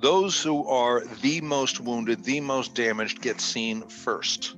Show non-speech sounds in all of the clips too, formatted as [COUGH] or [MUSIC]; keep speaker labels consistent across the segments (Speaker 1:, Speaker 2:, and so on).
Speaker 1: those who are the most wounded, the most damaged, get seen first.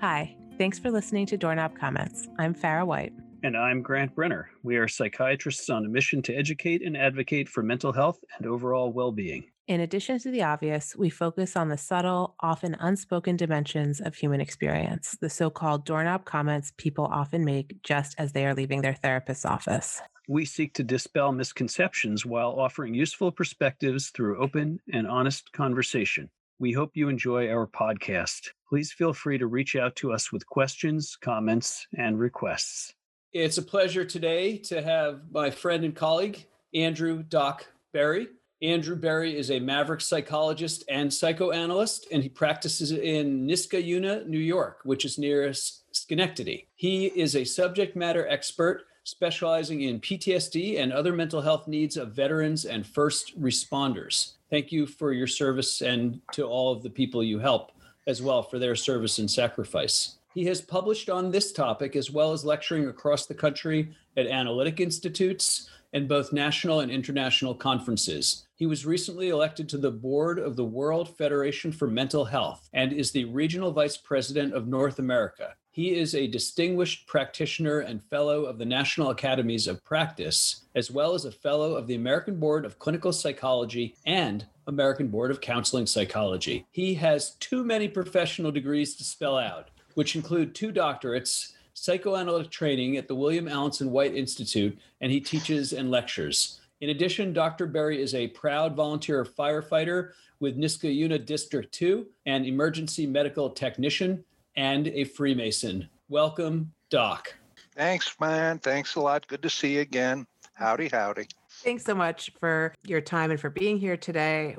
Speaker 2: Hi, thanks for listening to Doorknob Comments. I'm Farah White.
Speaker 3: And I'm Grant Brenner. We are psychiatrists on a mission to educate and advocate for mental health and overall well being.
Speaker 2: In addition to the obvious, we focus on the subtle, often unspoken dimensions of human experience, the so called doorknob comments people often make just as they are leaving their therapist's office.
Speaker 3: We seek to dispel misconceptions while offering useful perspectives through open and honest conversation. We hope you enjoy our podcast. Please feel free to reach out to us with questions, comments, and requests.
Speaker 4: It's a pleasure today to have my friend and colleague, Andrew Doc Berry. Andrew Berry is a maverick psychologist and psychoanalyst, and he practices in Niskayuna, New York, which is near Schenectady. He is a subject matter expert specializing in PTSD and other mental health needs of veterans and first responders. Thank you for your service and to all of the people you help as well for their service and sacrifice. He has published on this topic as well as lecturing across the country at analytic institutes and both national and international conferences. He was recently elected to the board of the World Federation for Mental Health and is the regional vice president of North America. He is a distinguished practitioner and fellow of the National Academies of Practice, as well as a fellow of the American Board of Clinical Psychology and American Board of Counseling Psychology. He has too many professional degrees to spell out which include two doctorates, psychoanalytic training at the William Alanson White Institute, and he teaches and lectures. In addition, Dr. Berry is a proud volunteer firefighter with Niskayuna District 2, an emergency medical technician, and a Freemason. Welcome, Doc.
Speaker 1: Thanks, man. Thanks a lot. Good to see you again. Howdy, howdy.
Speaker 2: Thanks so much for your time and for being here today.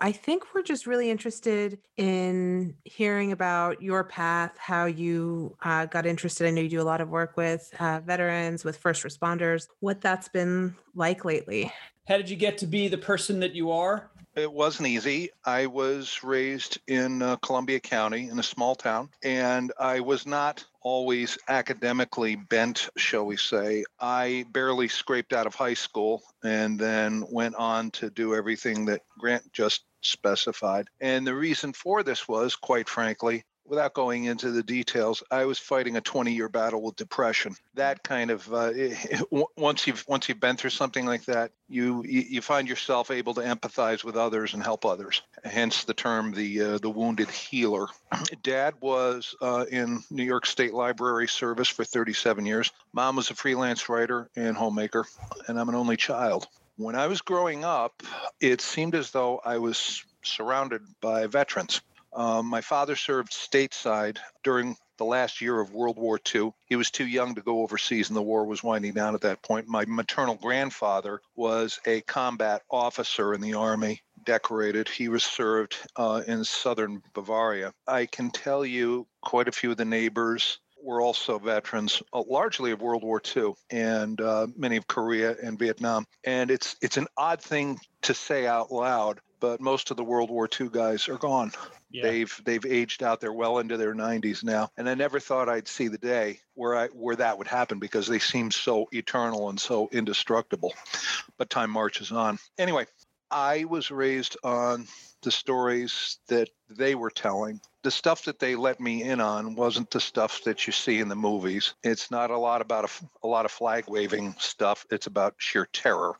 Speaker 2: I think we're just really interested in hearing about your path, how you uh, got interested. I know you do a lot of work with uh, veterans, with first responders, what that's been like lately.
Speaker 4: How did you get to be the person that you are?
Speaker 1: It wasn't easy. I was raised in uh, Columbia County in a small town, and I was not always academically bent, shall we say. I barely scraped out of high school and then went on to do everything that Grant just specified. And the reason for this was, quite frankly, without going into the details, I was fighting a 20 year battle with depression. That kind of uh, once you've once you've been through something like that, you you find yourself able to empathize with others and help others. Hence the term the uh, the wounded healer. [CLEARS THROAT] Dad was uh, in New York State Library service for 37 years. Mom was a freelance writer and homemaker, and I'm an only child. When I was growing up, it seemed as though I was surrounded by veterans. Um, my father served stateside during the last year of World War II. He was too young to go overseas, and the war was winding down at that point. My maternal grandfather was a combat officer in the Army, decorated. He was served uh, in southern Bavaria. I can tell you quite a few of the neighbors were also veterans, uh, largely of World War II and uh, many of Korea and Vietnam. And it's it's an odd thing to say out loud, but most of the World War II guys are gone. Yeah. They've they've aged out. They're well into their 90s now, and I never thought I'd see the day where I where that would happen because they seem so eternal and so indestructible. But time marches on. Anyway, I was raised on the stories that they were telling. The stuff that they let me in on wasn't the stuff that you see in the movies. It's not a lot about a, a lot of flag waving stuff. It's about sheer terror.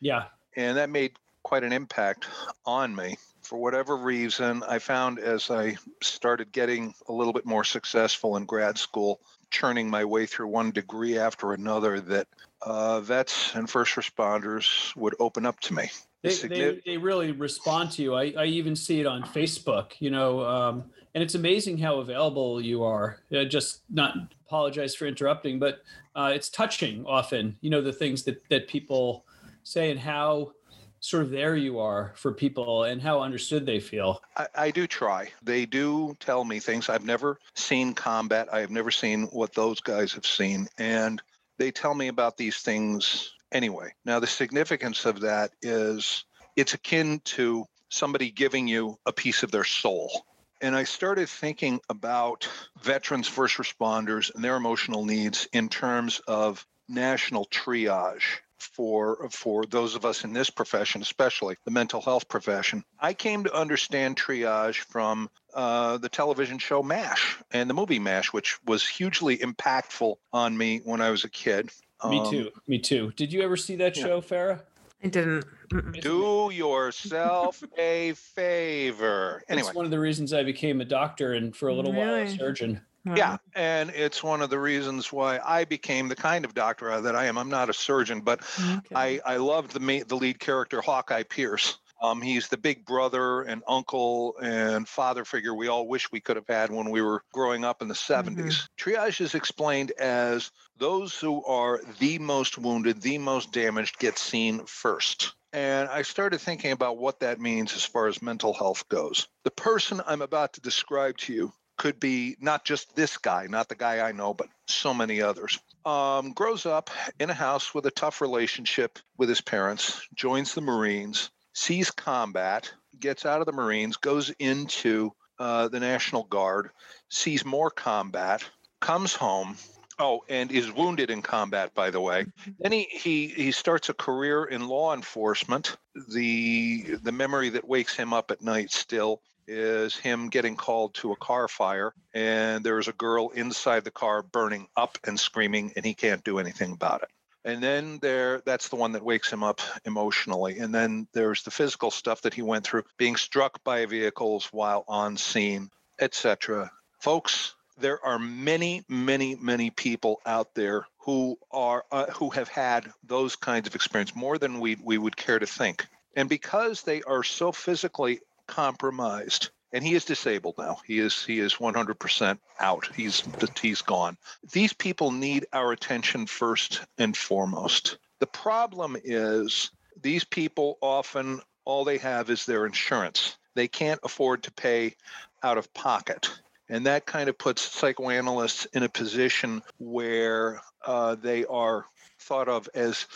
Speaker 4: Yeah.
Speaker 1: And that made quite an impact on me. For whatever reason, I found as I started getting a little bit more successful in grad school, churning my way through one degree after another, that uh, vets and first responders would open up to me.
Speaker 4: They, they, they, really respond to you. I, I even see it on Facebook, you know, um, and it's amazing how available you are. Uh, just not apologize for interrupting, but uh, it's touching often, you know, the things that, that people say and how sort of there you are for people and how understood they feel.
Speaker 1: I, I, do try. They do tell me things. I've never seen combat. I have never seen what those guys have seen. And they tell me about these things anyway. Now, the significance of that is it's akin to somebody giving you a piece of their soul. And I started thinking about veterans, first responders, and their emotional needs in terms of national triage for for those of us in this profession, especially the mental health profession. I came to understand triage from uh, the television show MASH and the movie MASH, which was hugely impactful on me when I was a kid.
Speaker 4: Me
Speaker 1: Um,
Speaker 4: too. Me too. Did you ever see that
Speaker 1: yeah.
Speaker 4: show, Farah?
Speaker 2: I didn't. mm-mm.
Speaker 1: Do yourself a favor. Anyway,
Speaker 4: It's one of the reasons I became a doctor and for a little while a surgeon.
Speaker 2: Wow.
Speaker 1: Yeah, and it's one of the reasons why I became the kind of doctor that I am. I'm not a surgeon, but
Speaker 2: Okay.
Speaker 1: I I loved the ma- the lead character Hawkeye Pierce. Um, he's the big brother and uncle and father figure we all wish we could have had when we were growing up in the 70s. Triage is explained as those who are the most wounded, the most damaged get seen first. And I started thinking about what that means as far as mental health goes. The person I'm about to describe to you could be not just this guy, not the guy I know, but so many others. Um, grows up in a house with a tough relationship with his parents, joins the Marines, sees combat, gets out of the Marines, goes into uh, the National Guard, sees more combat, comes home. Oh, and is wounded in combat, by the way. [LAUGHS] Then he, he he starts a career in law enforcement. The the memory that wakes him up at night still is him getting called to a car fire and there's a girl inside the car burning up and screaming and he can't do anything about it and then there that's the one that wakes him up emotionally. And then there's the physical stuff that he went through being struck by vehicles while on scene etc folks there are many many many people out there who are uh, who have had those kinds of experience more than we we would care to think. And because they are so physically compromised and he is disabled now. He is he is 100% out. He's he's gone. These people need our attention first and foremost. The problem is these people often all they have is their insurance. They can't afford to pay out of pocket. And that kind of puts psychoanalysts in a position where uh, they are thought of as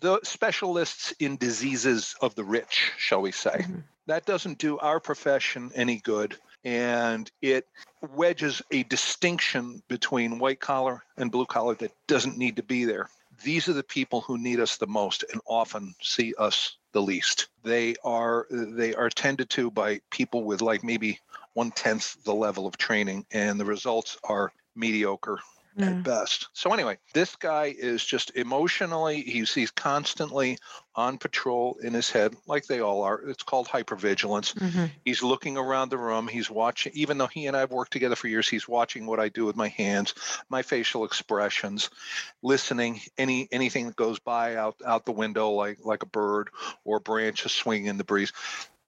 Speaker 1: the specialists in diseases of the rich, shall we say.
Speaker 2: Mhm.
Speaker 1: That doesn't do our profession any good. And it wedges a distinction between white collar and blue collar that doesn't need to be there. These are the people who need us the most and often see us the least. They are they are tended to by people with like maybe one tenth the level of training, and the results are mediocre
Speaker 2: Yeah.
Speaker 1: at best. So anyway, this guy is just emotionally he's he's constantly on patrol in his head, like they all are. It's called hypervigilance.
Speaker 2: Mhm.
Speaker 1: He's looking around the room. He's watching, even though he and I have worked together for years, he's watching what I do with my hands, my facial expressions, listening any anything that goes by out out the window, like like a bird or branches swinging in the breeze.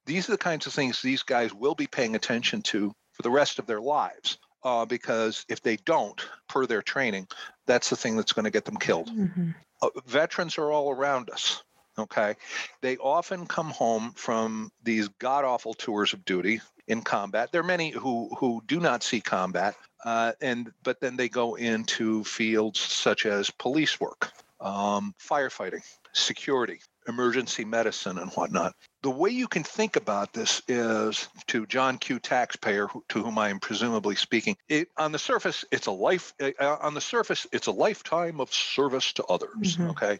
Speaker 1: These are the kinds of things these guys will be paying attention to for the rest of their lives. Uh, because if they don't, per their training, that's the thing that's going to get them killed
Speaker 2: Mhm.
Speaker 1: uh, veterans are all around us. Okay. They often come home from these god awful tours of duty in combat. There are many who, who do not see combat, uh, and but then they go into fields such as police work, um, firefighting, security, emergency medicine, and whatnot. The way you can think about this is to John Q. Taxpayer, to whom I am presumably speaking. It, on the surface, it's a life. Uh, on the surface, it's a lifetime of service to others.
Speaker 2: Mhm.
Speaker 1: Okay.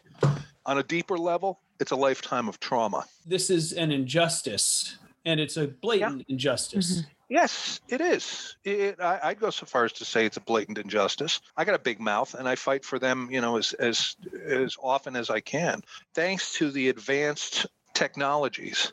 Speaker 1: On a deeper level, it's a lifetime of trauma.
Speaker 4: This is an injustice, and it's a blatant injustice.
Speaker 1: Yes, it is. It, I, I'd go so far as to say it's a blatant injustice. I got a big mouth, and I fight for them, you know, as as as often as I can. Thanks to the advanced technologies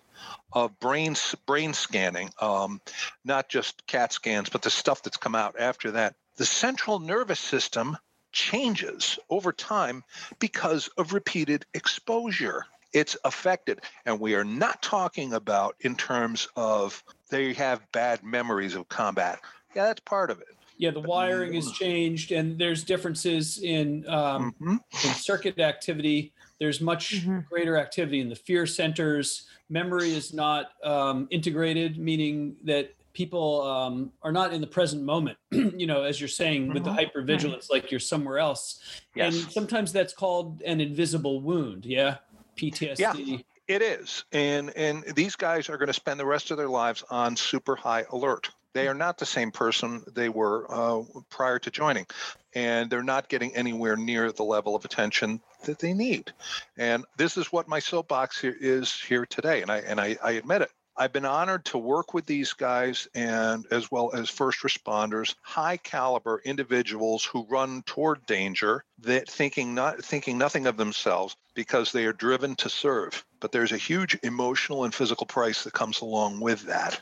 Speaker 1: of brain brain scanning, um, not just CAT scans, but the stuff that's come out after that. The central nervous system changes over time because of repeated exposure. It's affected, and we are not talking about in terms of they have bad memories of combat. Yeah, that's part of it.
Speaker 4: Yeah, the wiring has changed, and there's differences in um,
Speaker 1: Mhm.
Speaker 4: in circuit activity. There's much
Speaker 2: Mhm.
Speaker 4: greater activity in the fear centers. Memory is not um, integrated, meaning that people um, are not in the present moment. [CLEARS THROAT] you know, as you're saying, with the
Speaker 1: Mhm.
Speaker 4: hypervigilance, like you're somewhere else.
Speaker 1: Yes.
Speaker 4: And sometimes that's called an invisible wound. Yeah, PTSD.
Speaker 1: Yeah, It is, and and these guys are going to spend the rest of their lives on super high alert. They are not the same person they were uh, prior to joining, and they're not getting anywhere near the level of attention that they need. And this is what my soapbox here is here today, and I and I, I admit it. I've been honored to work with these guys and as well as first responders, high caliber individuals who run toward danger that thinking not thinking nothing of themselves because they are driven to serve. But there's a huge emotional and physical price that comes along with that.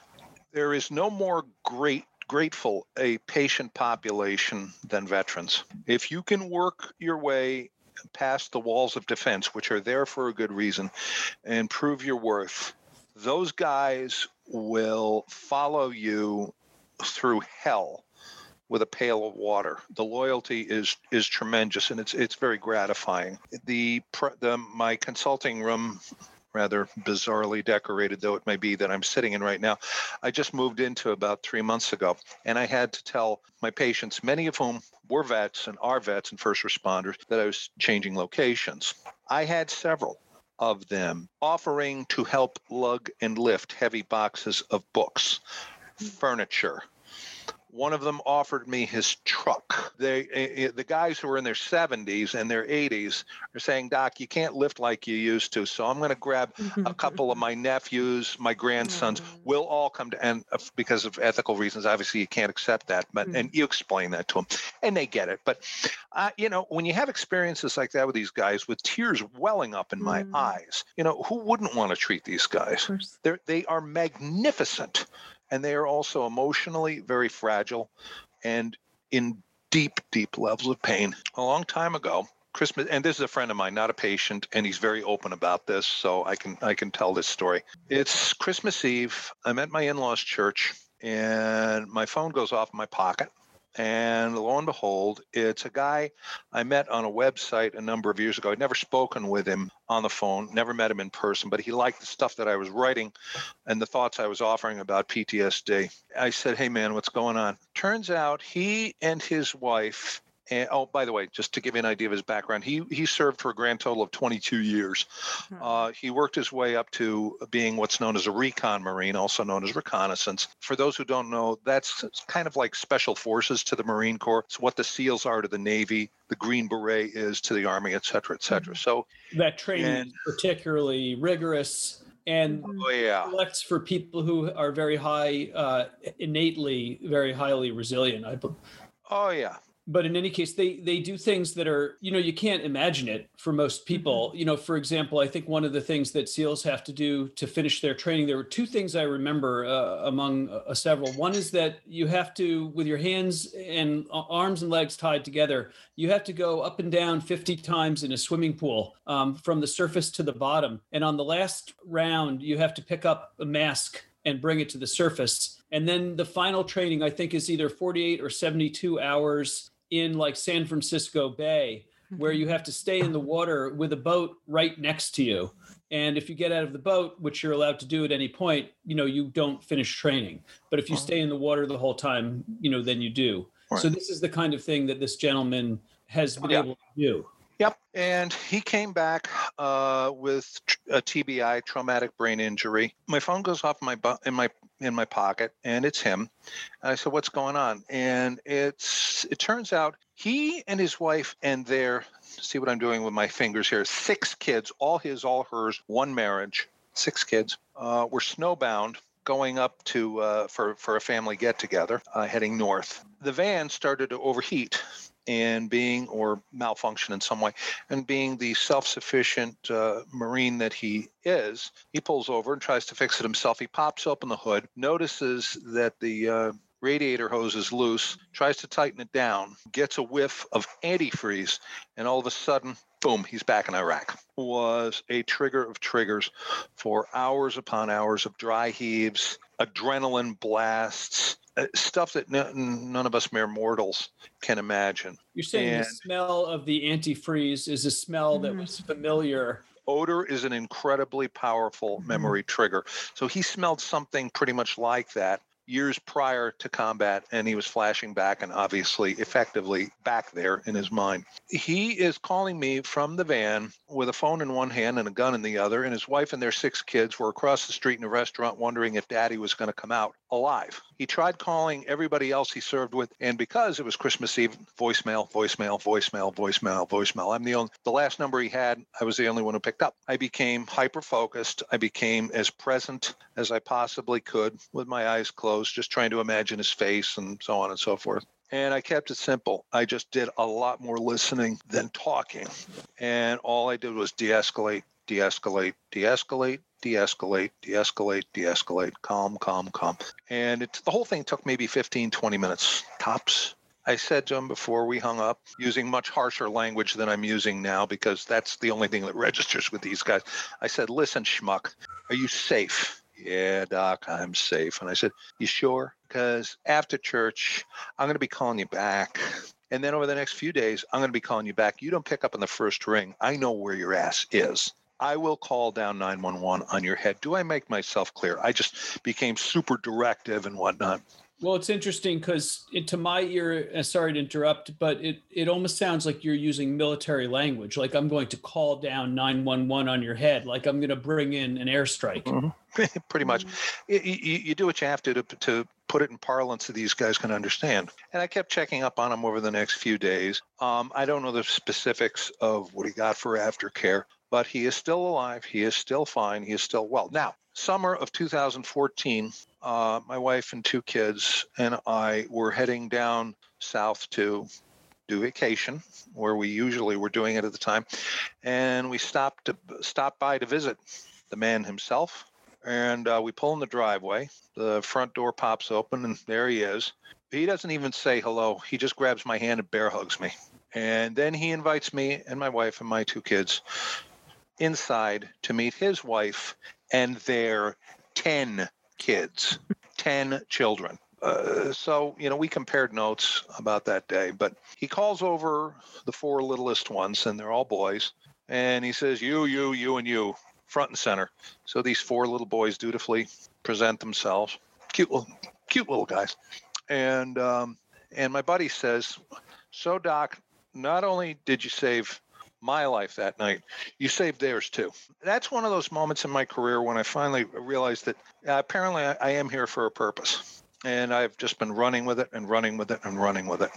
Speaker 1: There is no more great grateful a patient population than veterans. If you can work your way past the walls of defense, which are there for a good reason, and prove your worth, those guys will follow you through hell with a pail of water. The loyalty is is tremendous, and it's it's very gratifying. The the my consulting room. Rather bizarrely decorated though it may be that I'm sitting in right now, I just moved into about three months ago, and I had to tell my patients, many of whom were vets and are vets and first responders, that I was changing locations. I had several of them offering to help lug and lift heavy boxes of books, furniture, one of them offered me his truck. They, eh, eh, the guys who are in their 70s and their 80s are saying, Doc, you can't lift like you used to. So I'm going to grab a couple of my nephews, my grandsons. We'll all come to, and because of ethical reasons, obviously you can't accept that. But, and you explain that to them and they get it. But, uh, you know, when you have experiences like that with these guys with tears welling up in my mm. eyes, you know, who wouldn't want to treat these guys? They're, they are magnificent and they are also emotionally very fragile and in deep, deep levels of pain. A long time ago, Christmas, and this is a friend of mine, not a patient, and he's very open about this, so I can I can tell this story. It's Christmas Eve. I'm at my in-laws' church, and my phone goes off in my pocket. And lo and behold, it's a guy I met on a website a number of years ago. I'd never spoken with him on the phone, never met him in person, but he liked the stuff that I was writing and the thoughts I was offering about PTSD. I said, Hey, man, what's going on? Turns out he and his wife and, oh, by the way, just to give you an idea of his background, he he served for a grand total of 22 years. Hmm. Uh, he worked his way up to being what's known as a recon marine, also known as reconnaissance. For those who don't know, that's kind of like special forces to the Marine Corps. It's what the SEALs are to the Navy, the Green Beret is to the Army, et cetera, et cetera. Mm-hmm. So
Speaker 4: that training and, is particularly rigorous and
Speaker 1: oh, yeah.
Speaker 4: selects for people who are very high, uh, innately very highly resilient. I. Believe.
Speaker 1: Oh yeah,
Speaker 4: but in any case they they do things that are you know you can't imagine it for most people. Mm-hmm. you know for example i think one of the things that seals have to do to finish their training there were two things i remember uh, among uh, several. One is that you have to with your hands and arms and legs tied together you have to go up and down 50 times in a swimming pool um, from the surface to the bottom. And on the last round you have to pick up a mask and bring it to the surface. And then the final training i think is either 48 or 72 hours in like San Francisco Bay where you mm-hmm. have to stay in the water with a boat right next to you. And if you get out of the boat, which you're allowed to do at any point, you know, you don't finish training. But if you stay in the water the whole time, you know, then you do. Right. So this is the kind of thing that this gentleman has been able to do.
Speaker 1: Yep. And he came back uh, with a TBI, traumatic brain injury. My phone goes off in my bu- in my in my pocket, and it's him. And I said, "What's going on?" And it's it turns out he and his wife and their see what I'm doing with my fingers here. Six kids, all his, all hers, one marriage, six kids. Uh, were snowbound going up to uh, for for a family get together, uh, heading north. The van started to overheat and being or malfunction in some way and being the self-sufficient uh, marine that he is he pulls over and tries to fix it himself. He pops open the hood notices that the uh, radiator hose is loose tries to tighten it down gets a whiff of antifreeze and all of a sudden boom he's back in iraq was a trigger of triggers for hours upon hours of dry heaves adrenaline blasts uh, stuff that n- none of us mere mortals can imagine.
Speaker 4: You're saying and the smell of the antifreeze is a smell that was mm-hmm. familiar.
Speaker 1: Odor is an incredibly powerful mm-hmm. memory trigger. So he smelled something pretty much like that years prior to combat, and he was flashing back and obviously effectively back there in his mind. He is calling me from the van with a phone in one hand and a gun in the other, and his wife and their six kids were across the street in a restaurant wondering if daddy was going to come out alive. He tried calling everybody else he served with, and because it was Christmas Eve, voicemail, voicemail, voicemail, voicemail, voicemail. I'm the only, the last number he had, I was the only one who picked up. I became hyper focused. I became as present as I possibly could with my eyes closed, just trying to imagine his face and so on and so forth. And I kept it simple. I just did a lot more listening than talking. And all I did was de escalate, de escalate, de escalate, de escalate, de escalate, de escalate, calm, calm, calm. And it, the whole thing took maybe 15, 20 minutes tops. I said to him before we hung up, using much harsher language than I'm using now, because that's the only thing that registers with these guys. I said, Listen, schmuck, are you safe? Yeah, Doc, I'm safe. And I said, You sure? Because after church, I'm going to be calling you back. And then over the next few days, I'm going to be calling you back. You don't pick up on the first ring. I know where your ass is. I will call down 911 on your head. Do I make myself clear? I just became super directive and whatnot.
Speaker 4: Well, it's interesting because it, to my ear, uh, sorry to interrupt, but it, it almost sounds like you're using military language. Like I'm going to call down 911 on your head. Like I'm going to bring in an airstrike.
Speaker 1: Mm-hmm. [LAUGHS] Pretty much. You, you, you, do what you have to, to to put it in parlance that these guys can understand. And I kept checking up on him over the next few days. Um, I don't know the specifics of what he got for aftercare, but he is still alive. He is still fine. He is still well. Now, summer of 2014, uh, my wife and two kids and I were heading down south to do vacation, where we usually were doing it at the time, and we stopped to stop by to visit the man himself. And uh, we pull in the driveway. The front door pops open, and there he is. He doesn't even say hello. He just grabs my hand and bear hugs me. And then he invites me and my wife and my two kids inside to meet his wife and their 10 kids, [LAUGHS] 10 children. Uh, so, you know, we compared notes about that day, but he calls over the four littlest ones, and they're all boys. And he says, You, you, you, and you, front and center. So these four little boys dutifully present themselves. Cute little, cute little guys. And, um, and my buddy says, So, Doc, not only did you save my life that night, you saved theirs too. That's one of those moments in my career when I finally realized that uh, apparently I, I am here for a purpose. And I've just been running with it and running with it and running with it.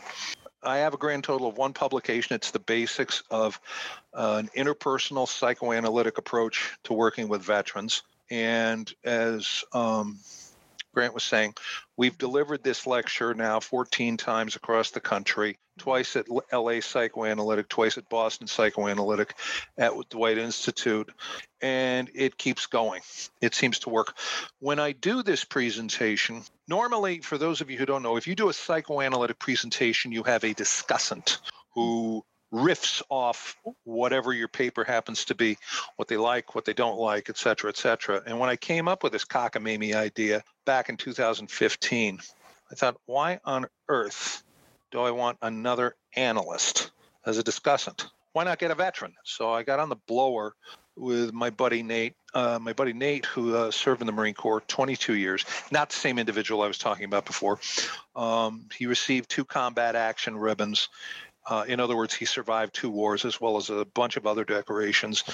Speaker 1: I have a grand total of one publication. It's the basics of uh, an interpersonal psychoanalytic approach to working with veterans. And as um, Grant was saying, we've delivered this lecture now 14 times across the country, twice at LA Psychoanalytic, twice at Boston Psychoanalytic, at the White Institute, and it keeps going. It seems to work. When I do this presentation, normally, for those of you who don't know, if you do a psychoanalytic presentation, you have a discussant who riffs off whatever your paper happens to be, what they like, what they don't like, et cetera, et cetera. And when I came up with this cockamamie idea back in 2015, I thought, why on earth do I want another analyst as a discussant? Why not get a veteran? So I got on the blower with my buddy Nate, uh, my buddy Nate, who uh, served in the Marine Corps 22 years, not the same individual I was talking about before. Um, he received two combat action ribbons uh, in other words, he survived two wars as well as a bunch of other decorations,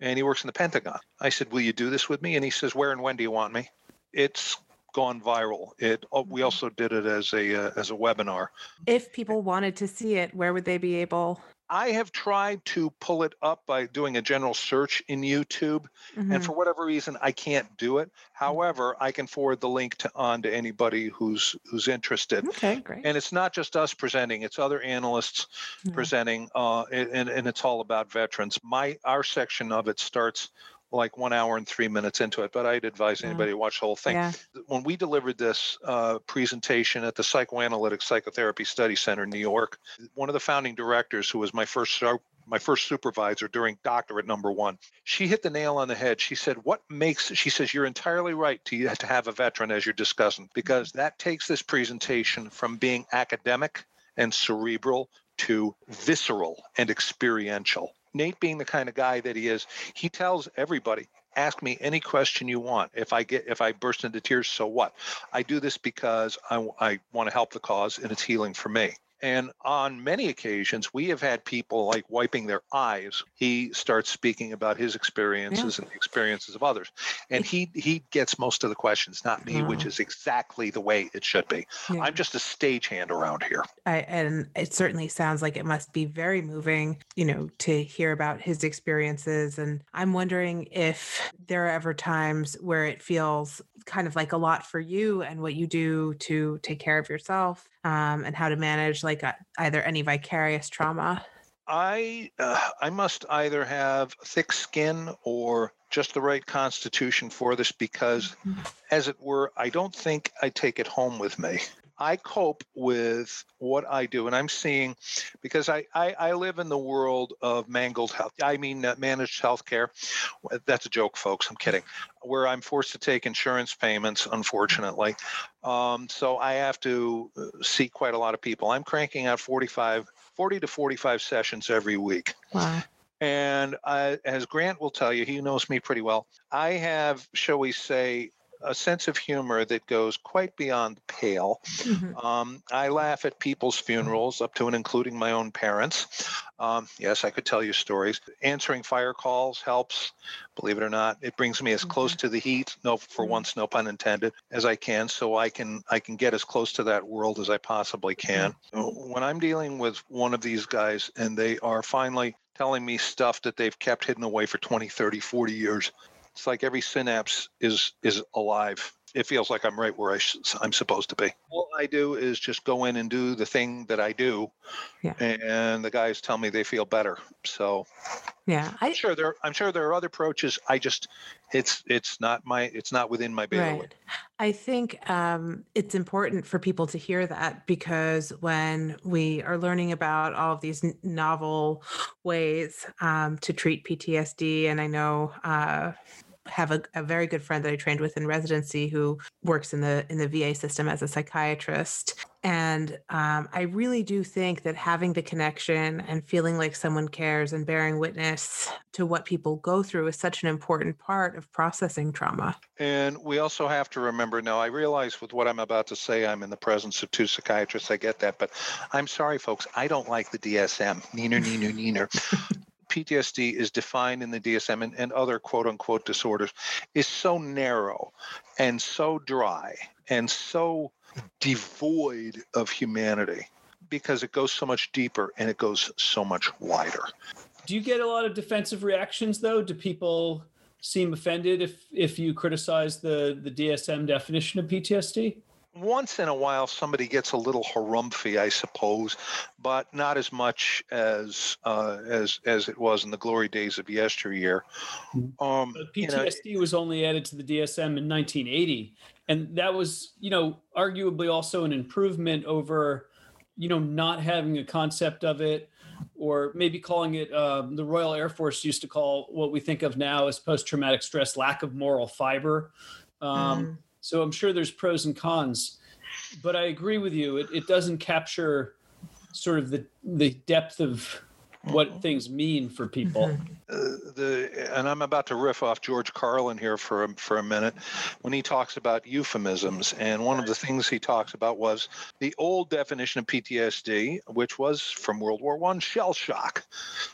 Speaker 1: and he works in the Pentagon. I said, "Will you do this with me?" And he says, "Where and when do you want me?" It's gone viral. It oh, we mm-hmm. also did it as a uh, as a webinar.
Speaker 2: If people wanted to see it, where would they be able?
Speaker 1: I have tried to pull it up by doing a general search in YouTube, mm-hmm. and for whatever reason, I can't do it. Mm-hmm. However, I can forward the link to on to anybody who's who's interested.
Speaker 2: Okay, great.
Speaker 1: And it's not just us presenting; it's other analysts mm-hmm. presenting, uh, and and it's all about veterans. My our section of it starts like one hour and three minutes into it, but I'd advise anybody to watch the whole thing. Yeah. When we delivered this uh, presentation at the Psychoanalytic Psychotherapy Study Center in New York, one of the founding directors, who was my first my first supervisor during doctorate number one, she hit the nail on the head. She said, "What makes?" She says, "You're entirely right to [LAUGHS] to have a veteran as your discussant because that takes this presentation from being academic and cerebral to visceral and experiential." Nate being the kind of guy that he is, he tells everybody, ask me any question you want. If I get if I burst into tears, so what? I do this because I, I want to help the cause and it's healing for me. And on many occasions, we have had people like wiping their eyes. He starts speaking about his experiences and the experiences of others. And he he gets most of the questions, not me, which
Speaker 2: ah.
Speaker 1: is exactly the way it should be.
Speaker 2: Yeah.
Speaker 1: I'm just a stagehand around here.
Speaker 2: I, and it certainly sounds like it must be very moving, you know, to hear about his experiences. And I'm wondering if there are ever times where it feels kind of like a lot for you and what you do to take care of yourself um, and how to manage like uh either any vicarious trauma.
Speaker 1: I uh, I must either have thick skin or just the right constitution for this because, as it were, I don't think I take it home with me. I cope with what I do, and I'm seeing because I I, I live in the world of mangled health. I mean uh, managed healthcare. That's a joke, folks. I'm kidding. Where I'm forced to take insurance payments, unfortunately. Um, so I have to uh, see quite a lot of people. I'm cranking out 45 40 to 45 sessions every week.
Speaker 2: Wow.
Speaker 1: And I, as Grant will tell you, he knows me pretty well. I have, shall we say, a sense of humor that goes quite beyond the pale.
Speaker 2: Mhm.
Speaker 1: Um, I laugh at people's funerals, up to and including my own parents. Um, yes, I could tell you stories. Answering fire calls helps, believe it or not. It brings me as close to the heat, no, for
Speaker 2: Mhm.
Speaker 1: once, no pun intended, as I can, so I can I can get as close to that world as I possibly can. When I'm dealing with one of these guys and they are finally telling me stuff that they've kept hidden away for 20, 30, 40 years, it's like every synapse is is alive. It feels like I'm right where I I'm supposed to be. I do is just go in and do the thing that I do,
Speaker 2: Yeah.
Speaker 1: and the guys tell me they feel better. So
Speaker 2: Yeah. I,
Speaker 1: I'm sure there I'm sure there are other approaches. I just it's it's not my it's not within my bailiwick.
Speaker 2: Right. I think um, it's important for people to hear that because when we are learning about all of these n- novel ways um, to treat PTSD, and I know uh, have a, a very good friend that I trained with in residency who works in the in the VA system as a psychiatrist, and um, I really do think that having the connection and feeling like someone cares and bearing witness to what people go through is such an important part of processing trauma.
Speaker 1: And we also have to remember now, I realize with what I'm about to say, I'm in the presence of two psychiatrists. I get that. But I'm sorry, folks, I don't like the DSM. Neener, neener, neener. [LAUGHS] PTSD is defined in the DSM and, and other quote unquote disorders is so narrow and so dry and so devoid of humanity because it goes so much deeper and it goes so much wider.
Speaker 4: Do you get a lot of defensive reactions though? Do people seem offended if if you criticize the the DSM definition of PTSD?
Speaker 1: Once in a while somebody gets a little harumphy, I suppose, but not as much as uh, as as it was in the glory days of yesteryear. Um,
Speaker 4: But
Speaker 1: you know,
Speaker 4: PTSD was only added to the DSM in 1980, and that was, you know, arguably also an improvement over, you know, not having a concept of it, or maybe calling it. Um, the Royal Air Force used to call what we think of now as post-traumatic stress lack of moral fiber. Um,
Speaker 2: Mm.
Speaker 4: So I'm sure there's pros and cons, but I agree with you. It, it doesn't capture sort of the the depth of what things mean for people.
Speaker 2: Mhm.
Speaker 1: uh, the and I'm about to riff off George Carlin here for a, for a minute when he talks about euphemisms and one of the things he talks about was the old definition of PTSD which was from World War 1 shell shock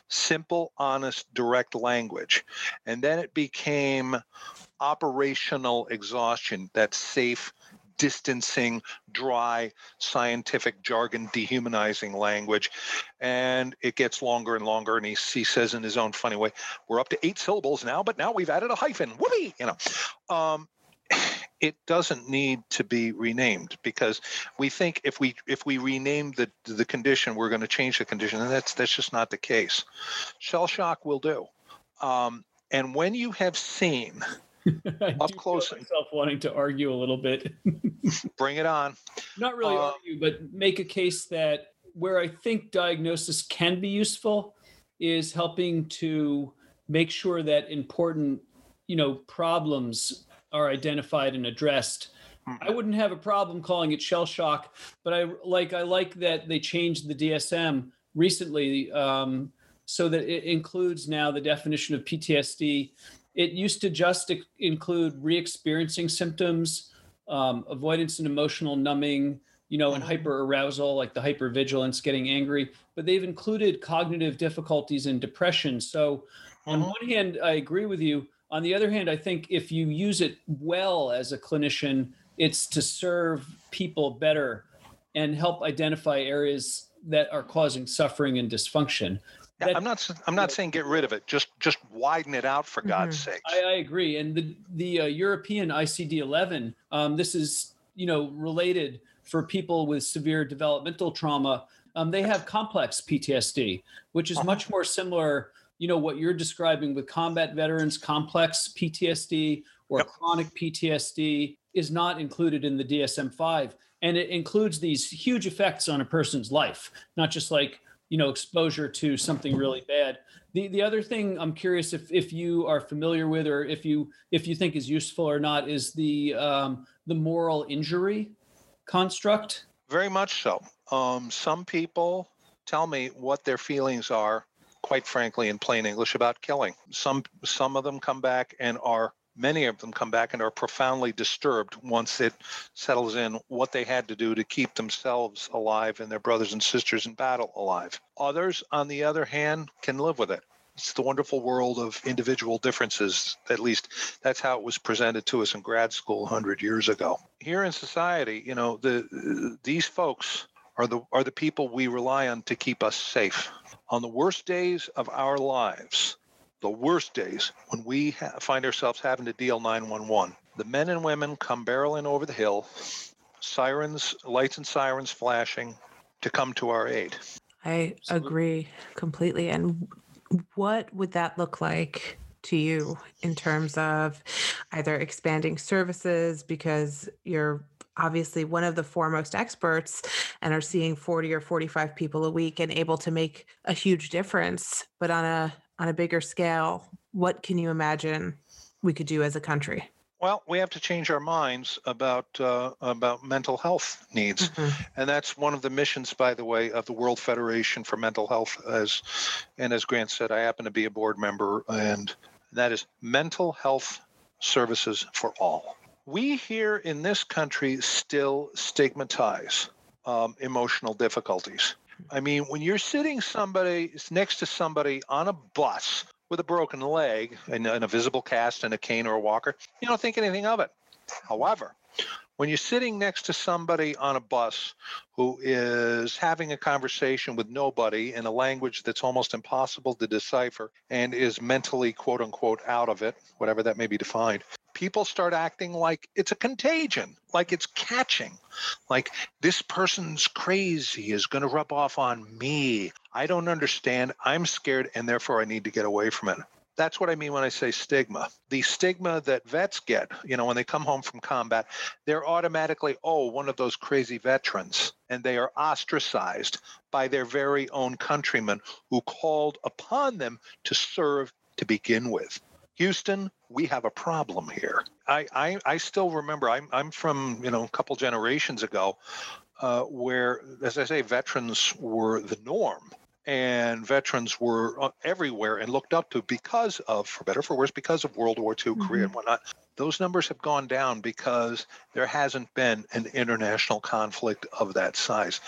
Speaker 1: simple honest direct language and then it became operational exhaustion that safe distancing dry scientific jargon dehumanizing language. And it gets longer and longer and he, he says in his own funny way we're up to eight syllables now but now we've added a hyphen. Whoopee! You know um, [SIGHS] it doesn't need to be renamed because we think if we if we rename the the condition we're going to change the condition and that's that's just not the case. Shell shock will do. Um, and when you have seen [LAUGHS]
Speaker 4: I
Speaker 1: Up close.
Speaker 4: myself wanting to argue a little bit. [LAUGHS]
Speaker 1: bring it on
Speaker 4: Not really
Speaker 1: Uh,
Speaker 4: argue, but make a case that where I think diagnosis can be useful is helping to make sure that important, you know, problems are identified and addressed. I wouldn't have a problem calling it shell shock, but I like I like that they changed the DSM recently um, so that it includes now the definition of PTSD. It used to just include re-experiencing symptoms, um, avoidance and emotional numbing, you know, and
Speaker 2: Mhm.
Speaker 4: hyper arousal, like the hyper vigilance, getting angry, but they've included cognitive difficulties and depression. So, on
Speaker 1: Mhm.
Speaker 4: one hand, I agree with you. On the other hand, I think if you use it well as a clinician, it's to serve people better and help identify areas that are causing suffering and dysfunction. That-
Speaker 1: I'm not. s- I'm not saying get rid of it. Just just widen it out for God's sake.
Speaker 4: I, I agree. And the the uh, European ICD-11, um, this is you know related for people with severe developmental trauma. Um, they have complex PTSD, which is
Speaker 1: Uh-huh.
Speaker 4: much more similar. You know what you're describing with combat veterans, complex PTSD or
Speaker 1: Yep.
Speaker 4: chronic PTSD is not included in the DSM-5, and it includes these huge effects on a person's life, not just like you know exposure to something really bad the the other thing I'm curious if if you are familiar with or if you if you think is useful or not is the um, the moral injury construct.
Speaker 1: Very much so. Um, some people tell me what their feelings are, quite frankly, in plain English, about killing. Some some of them come back and are many of them come back and are profoundly disturbed once it settles in what they had to do to keep themselves alive and their brothers and sisters in battle alive. Others, on the other hand, can live with it. It's the wonderful world of individual differences. At least that's how it was presented to us in grad school 100 years ago. Here in society, you know, the these folks are the are the people we rely on to keep us safe. On the worst days of our lives, the worst days when we ha- find ourselves having to deal 911, the men and women come barreling over the hill, sirens, lights and sirens flashing to come to our aid.
Speaker 2: I agree completely. And what would that look like to you in terms of either expanding services because you're obviously one of the foremost experts and are seeing 40 or 45 people a week and able to make a huge difference but on a on a bigger scale what can you imagine we could do as a country
Speaker 1: Well, we have to change our minds about uh, about mental health needs.
Speaker 2: Mhm.
Speaker 1: And that's one of the missions, by the way, of the World Federation for Mental Health. As and as Grant said, I happen to be a board member, and that is mental health services for all. We here in this country still stigmatize um, emotional difficulties. I mean, when you're sitting somebody next to somebody on a bus with a broken leg and, and a visible cast and a cane or a walker, you don't think anything of it. However, when you're sitting next to somebody on a bus who is having a conversation with nobody in a language that's almost impossible to decipher and is mentally quote unquote out of it, whatever that may be defined, people start acting like it's a contagion, like it's catching, like this person's crazy is going to rub off on me. I don't understand. I'm scared and therefore I need to get away from it. That's what I mean when I say stigma. The stigma that vets get, you know, when they come home from combat, they're automatically, oh, one of those crazy veterans. And they are ostracized by their very own countrymen who called upon them to serve to begin with. Houston, we have a problem here. I, I, I still remember, I'm, I'm from, you know, a couple generations ago, uh, where, as I say, veterans were the norm and veterans were uh, everywhere and looked up to because of, for better or for worse, because of World War II, Korea, and whatnot. Those numbers have gone down because there hasn't been an international conflict of that size.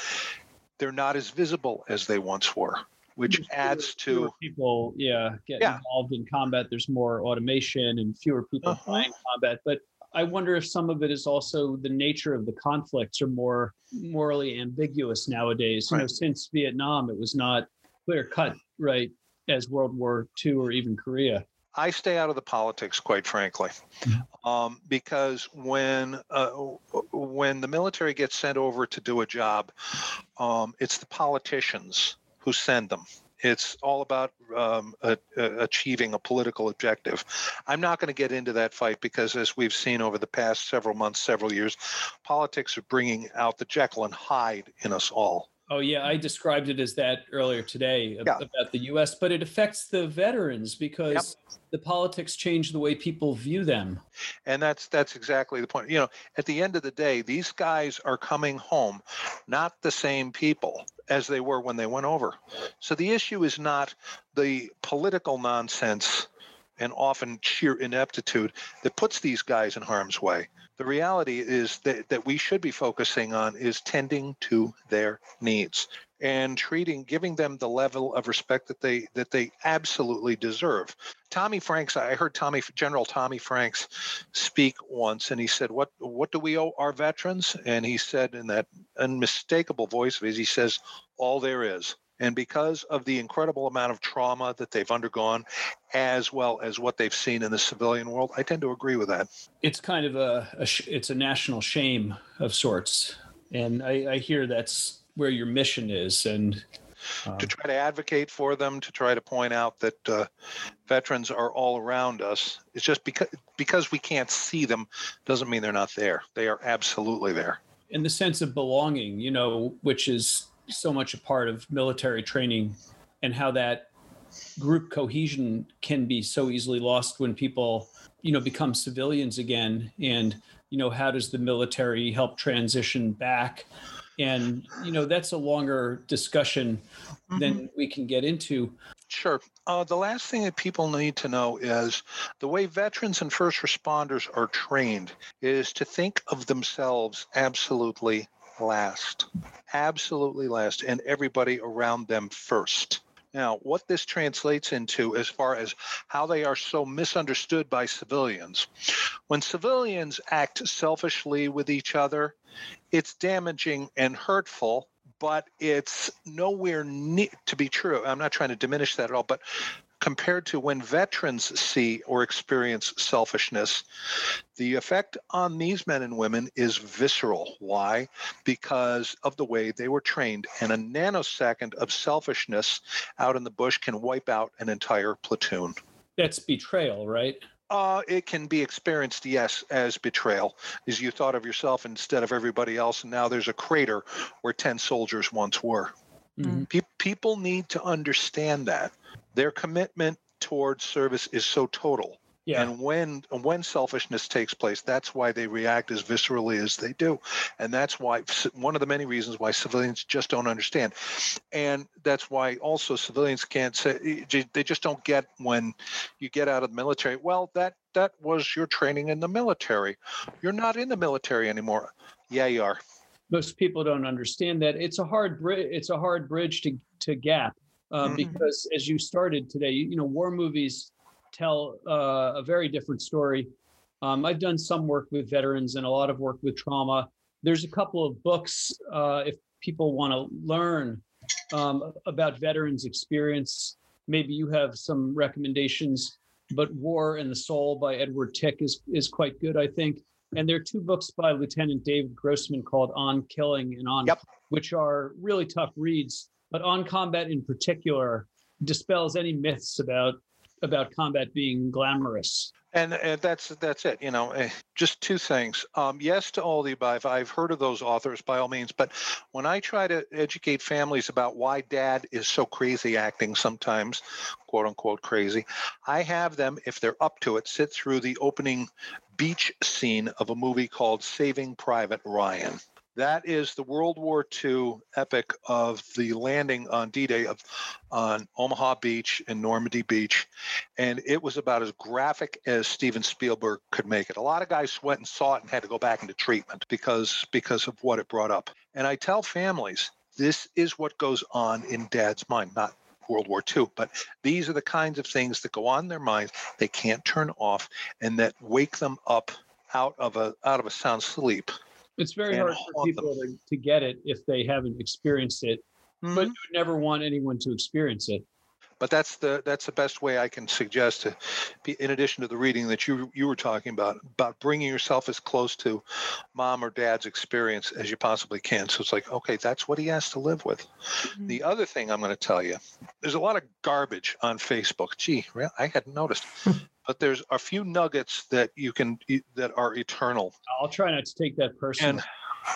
Speaker 1: They're not as visible as they once were, which adds
Speaker 4: fewer
Speaker 1: to
Speaker 4: people, yeah, get
Speaker 1: Yeah.
Speaker 4: involved in combat. There's more automation and fewer people
Speaker 1: Uh-huh.
Speaker 4: playing combat. But I wonder if some of it is also the nature of the conflicts are more morally ambiguous nowadays. You know, since Vietnam, it was not clear cut, right, as World War II or even Korea.
Speaker 1: I stay out of the politics, quite frankly, um, because when uh, when the military gets sent over to do a job, um, it's the politicians who send them. It's all about um, a, a- achieving a political objective. I'm not going to get into that fight because, as we've seen over the past several months, several years, politics are bringing out the Jekyll and Hyde in us all.
Speaker 4: Oh yeah, I described it as that earlier today
Speaker 1: Yeah.
Speaker 4: about the U.S., but it affects the veterans because the politics change the way people view them.
Speaker 1: and that's that's exactly the point you know at the end of the day these guys are coming home not the same people as they were when they went over so the issue is not the political nonsense and often sheer ineptitude that puts these guys in harm's way. The reality is that, that we should be focusing on is tending to their needs and treating giving them the level of respect that they that they absolutely deserve. Tommy Franks, I heard Tommy General Tommy Franks speak once and he said, What what do we owe our veterans? And he said in that unmistakable voice of his, he says, All there is. And because of the incredible amount of trauma that they've undergone, as well as what they've seen in the civilian world, I tend to agree with that.
Speaker 4: It's kind of a, a sh- it's a national shame of sorts, and I, I hear that's where your mission is, and
Speaker 1: um, to try to advocate for them, to try to point out that uh, veterans are all around us. It's just because because we can't see them doesn't mean they're not there. They are absolutely there.
Speaker 4: In the sense of belonging, you know, which is so much a part of military training and how that group cohesion can be so easily lost when people you know become civilians again and you know how does the military help transition back and you know that's a longer discussion mm-hmm. than we can get into
Speaker 1: Sure. Uh, the last thing that people need to know is the way veterans and first responders are trained is to think of themselves absolutely last, absolutely last, and everybody around them first. Now, what this translates into as far as how they are so misunderstood by civilians, when civilians act selfishly with each other, it's damaging and hurtful but it's nowhere near to be true. I'm not trying to diminish that at all, but compared to when veterans see or experience selfishness, the effect on these men and women is visceral. Why? Because of the way they were trained. And a nanosecond of selfishness out in the bush can wipe out an entire platoon.
Speaker 4: That's betrayal, right?
Speaker 1: Uh, it can be experienced, yes, as betrayal, as you thought of yourself instead of everybody else, and now there's a crater where 10 soldiers once were. Mm-hmm. Pe- people need to understand that their commitment towards service is so total. Yeah. And when when selfishness takes place, that's why they react as viscerally as they do, and that's why one of the many reasons why civilians just don't understand, and that's why also civilians can't say they just don't get when you get out of the military. Well, that that was your training in the military. You're not in the military anymore. Yeah, you are.
Speaker 4: Most people don't understand that it's a hard bridge. It's a hard bridge to to gap uh, mm-hmm. because as you started today, you, you know, war movies tell uh, a very different story. Um, I've done some work with veterans and a lot of work with trauma. There's a couple of books uh, if people want to learn um, about veterans' experience. Maybe you have some recommendations, but War and the Soul by Edward Tick is, is quite good, I think. And there are two books by Lieutenant David Grossman called On Killing and On, yep. which are really tough reads. But On Combat in particular dispels any myths about about combat being glamorous.
Speaker 1: And, that's that's it. You know, eh, just two things. Um, yes to all the above. I've heard of those authors by all means, but when I try to educate families about why dad is so crazy acting sometimes, quote unquote crazy, I have them, if they're up to it, sit through the opening beach scene of a movie called Saving Private Ryan. That is the World War II epic of the landing on D-Day of on Omaha Beach and Normandy Beach, and it was about as graphic as Steven Spielberg could make it. A lot of guys went and saw it and had to go back into treatment because because of what it brought up. And I tell families this is what goes on in Dad's mind, not World War II. But these are the kinds of things that go on in their minds they can't turn off and that wake them up out of a out of a sound sleep
Speaker 4: it's very hard for people to, to get it if they haven't experienced it, mm-hmm. but you would never want anyone to experience it.
Speaker 1: But that's the that's the best way I can suggest to be in addition to the reading that you you were talking about about bringing yourself as close to mom or dad's experience as you possibly can. So it's like, okay, that's what he has to live with. Mm-hmm. The other thing I'm going to tell you, there's a lot of garbage on Facebook. Gee, I hadn't noticed. [LAUGHS] but there's a few nuggets that you can that are eternal.
Speaker 4: I'll try not to take that personally.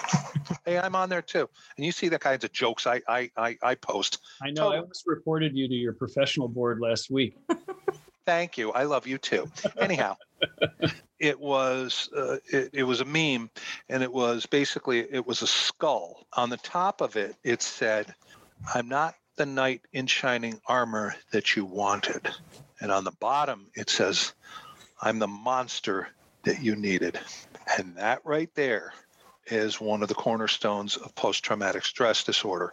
Speaker 4: [LAUGHS]
Speaker 1: hey, I'm on there too, and you see the kinds of jokes I I I, I post.
Speaker 4: I know. Totally. I almost reported you to your professional board last week. [LAUGHS]
Speaker 1: Thank you. I love you too. Anyhow, [LAUGHS] it was uh, it, it was a meme, and it was basically it was a skull. On the top of it, it said, "I'm not the knight in shining armor that you wanted." And on the bottom, it says, I'm the monster that you needed. And that right there is one of the cornerstones of post-traumatic stress disorder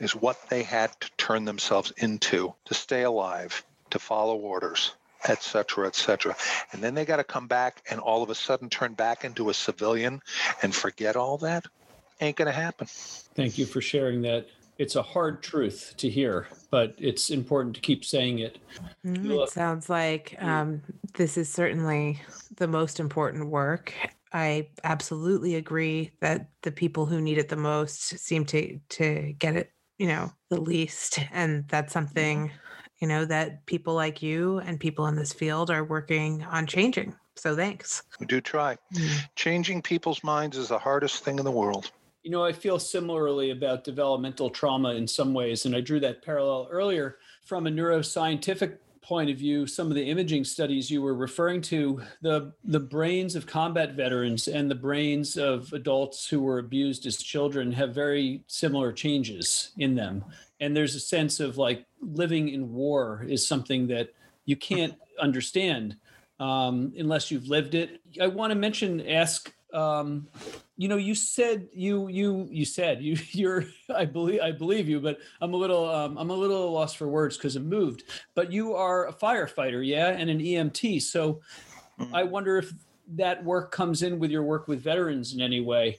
Speaker 1: is what they had to turn themselves into to stay alive to follow orders et cetera, et cetera. And then they got to come back and all of a sudden turn back into a civilian and forget all that. Ain't going to happen.
Speaker 4: Thank you for sharing that. It's a hard truth to hear, but it's important to keep saying it.
Speaker 2: Mm, it sounds like um, this is certainly the most important work. I absolutely agree that the people who need it the most seem to to get it, you know, the least, and that's something you know, that people like you and people in this field are working on changing. So thanks.
Speaker 1: We do try. Mm. Changing people's minds is the hardest thing in the world.
Speaker 4: You know, I feel similarly about developmental trauma in some ways, and I drew that parallel earlier from a neuroscientific point of view, some of the imaging studies you were referring to, the the brains of combat veterans and the brains of adults who were abused as children have very similar changes in them. And there's a sense of like living in war is something that you can't understand um, unless you've lived it. I want to mention, ask um, you know, you said you you you said you [LAUGHS] you're I believe I believe you, but I'm a little um, I'm a little lost for words because it moved. But you are a firefighter, yeah, and an EMT. So mm-hmm. I wonder if that work comes in with your work with veterans in any way.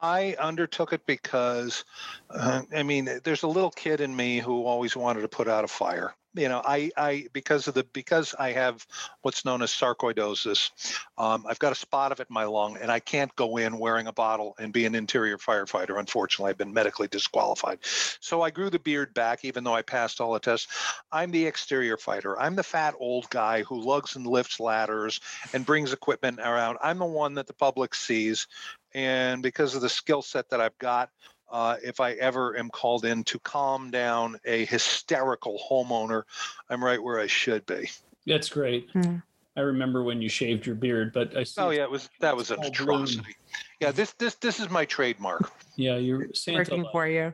Speaker 1: I undertook it because, uh, I mean, there's a little kid in me who always wanted to put out a fire you know, I, I because of the because I have what's known as sarcoidosis, um, I've got a spot of it in my lung, and I can't go in wearing a bottle and be an interior firefighter. Unfortunately, I've been medically disqualified. So I grew the beard back, even though I passed all the tests. I'm the exterior fighter. I'm the fat old guy who lugs and lifts ladders and brings equipment around. I'm the one that the public sees, and because of the skill set that I've got, uh, if I ever am called in to calm down a hysterical homeowner, I'm right where I should be.
Speaker 4: That's great. Mm. I remember when you shaved your beard, but I see
Speaker 1: oh yeah, it was that was an atrocity. Bloom. Yeah, this this this is my trademark.
Speaker 4: Yeah, you're Santa
Speaker 2: working for you.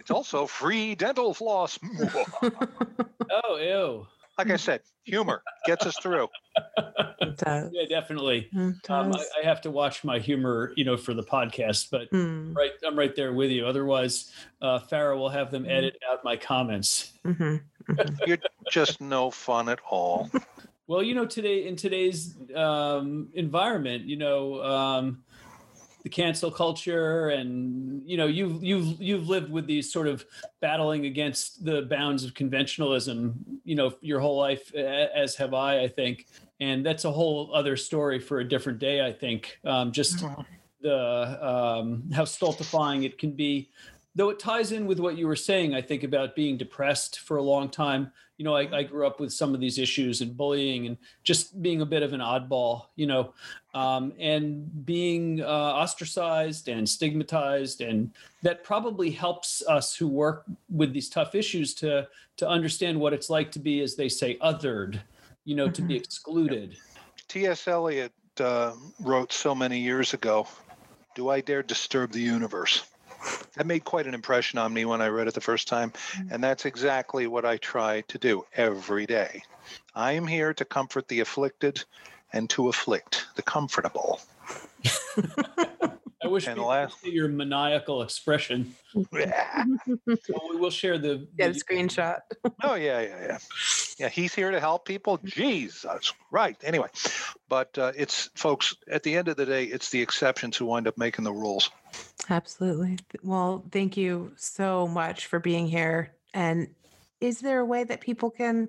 Speaker 1: it's also free dental floss. [LAUGHS]
Speaker 4: oh, ew
Speaker 1: like I said, humor gets us through.
Speaker 4: Yeah, definitely. Um, I, I, have to watch my humor, you know, for the podcast, but mm. right, I'm right there with you. Otherwise, uh, Farah will have them hmm. edit out my comments.
Speaker 1: Mm-hmm. Mm-hmm. You're just no fun at all.
Speaker 4: Well, you know, today in today's um, environment, you know. Um, the cancel culture and you know you've you've you've lived with these sort of battling against the bounds of conventionalism you know your whole life as have i i think. And that's a whole other story for a different day i think. Um, just mm-hmm. the um, how stultifying it can be though it ties in with what you were saying i think about being depressed for a long time. You know I, I grew up with some of these issues and bullying and just being a bit of an oddball you know um, and being uh, ostracized and stigmatized and that probably helps us who work with these tough issues to to understand what it's like to be as they say othered you know to be mm-hmm. excluded.
Speaker 1: Ts eliot uh, wrote so many years ago do i dare disturb the universe that made quite an impression on me when I read it the first time. Mm-hmm. And that's exactly what I try to do every day. I am here to comfort the afflicted and to afflict the comfortable.
Speaker 4: I wish and we last... could see your maniacal expression. Yeah. so we will share the
Speaker 2: get a screenshot.
Speaker 1: oh yeah, yeah, yeah. Yeah, he's here to help people. Jesus, right. Anyway, but uh, it's folks. At the end of the day, it's the exceptions who wind up making the rules.
Speaker 2: Absolutely. Well, thank you so much for being here. And is there a way that people can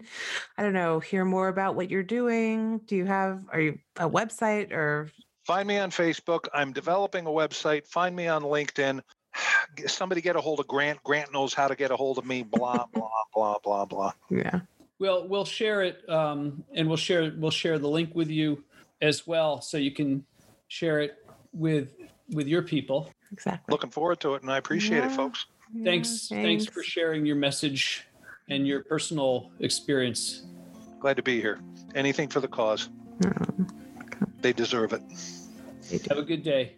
Speaker 2: i don't know hear more about what you're doing? Do you have are you a website or?
Speaker 1: Find me on facebook. I'm developing a website. Find me on linkedin. [SIGHS] Somebody get a hold of grant. Grant knows how to get a hold of me. Blah blah [LAUGHS] blah blah blah.
Speaker 2: Yeah.
Speaker 4: Well we'll share it um, and we'll share we'll share the link with you as well so you can share it with with your people
Speaker 2: exactly
Speaker 1: looking forward to it and i appreciate yeah. it folks
Speaker 4: thanks, thanks thanks for sharing your message and your personal experience.
Speaker 1: Glad to be here. Anything for the cause. Um, they deserve it.
Speaker 4: Have a good day.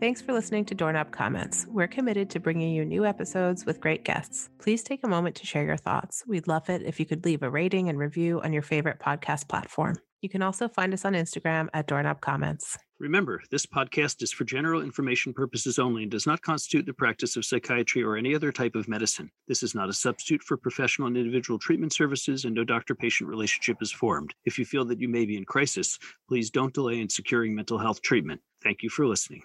Speaker 2: Thanks for listening to Doorknob Comments. We're committed to bringing you new episodes with great guests. Please take a moment to share your thoughts. We'd love it if you could leave a rating and review on your favorite podcast platform. You can also find us on Instagram at Doorknob Comments.
Speaker 4: Remember, this podcast is for general information purposes only and does not constitute the practice of psychiatry or any other type of medicine. This is not a substitute for professional and individual treatment services, and no doctor patient relationship is formed. If you feel that you may be in crisis, please don't delay in securing mental health treatment. Thank you for listening.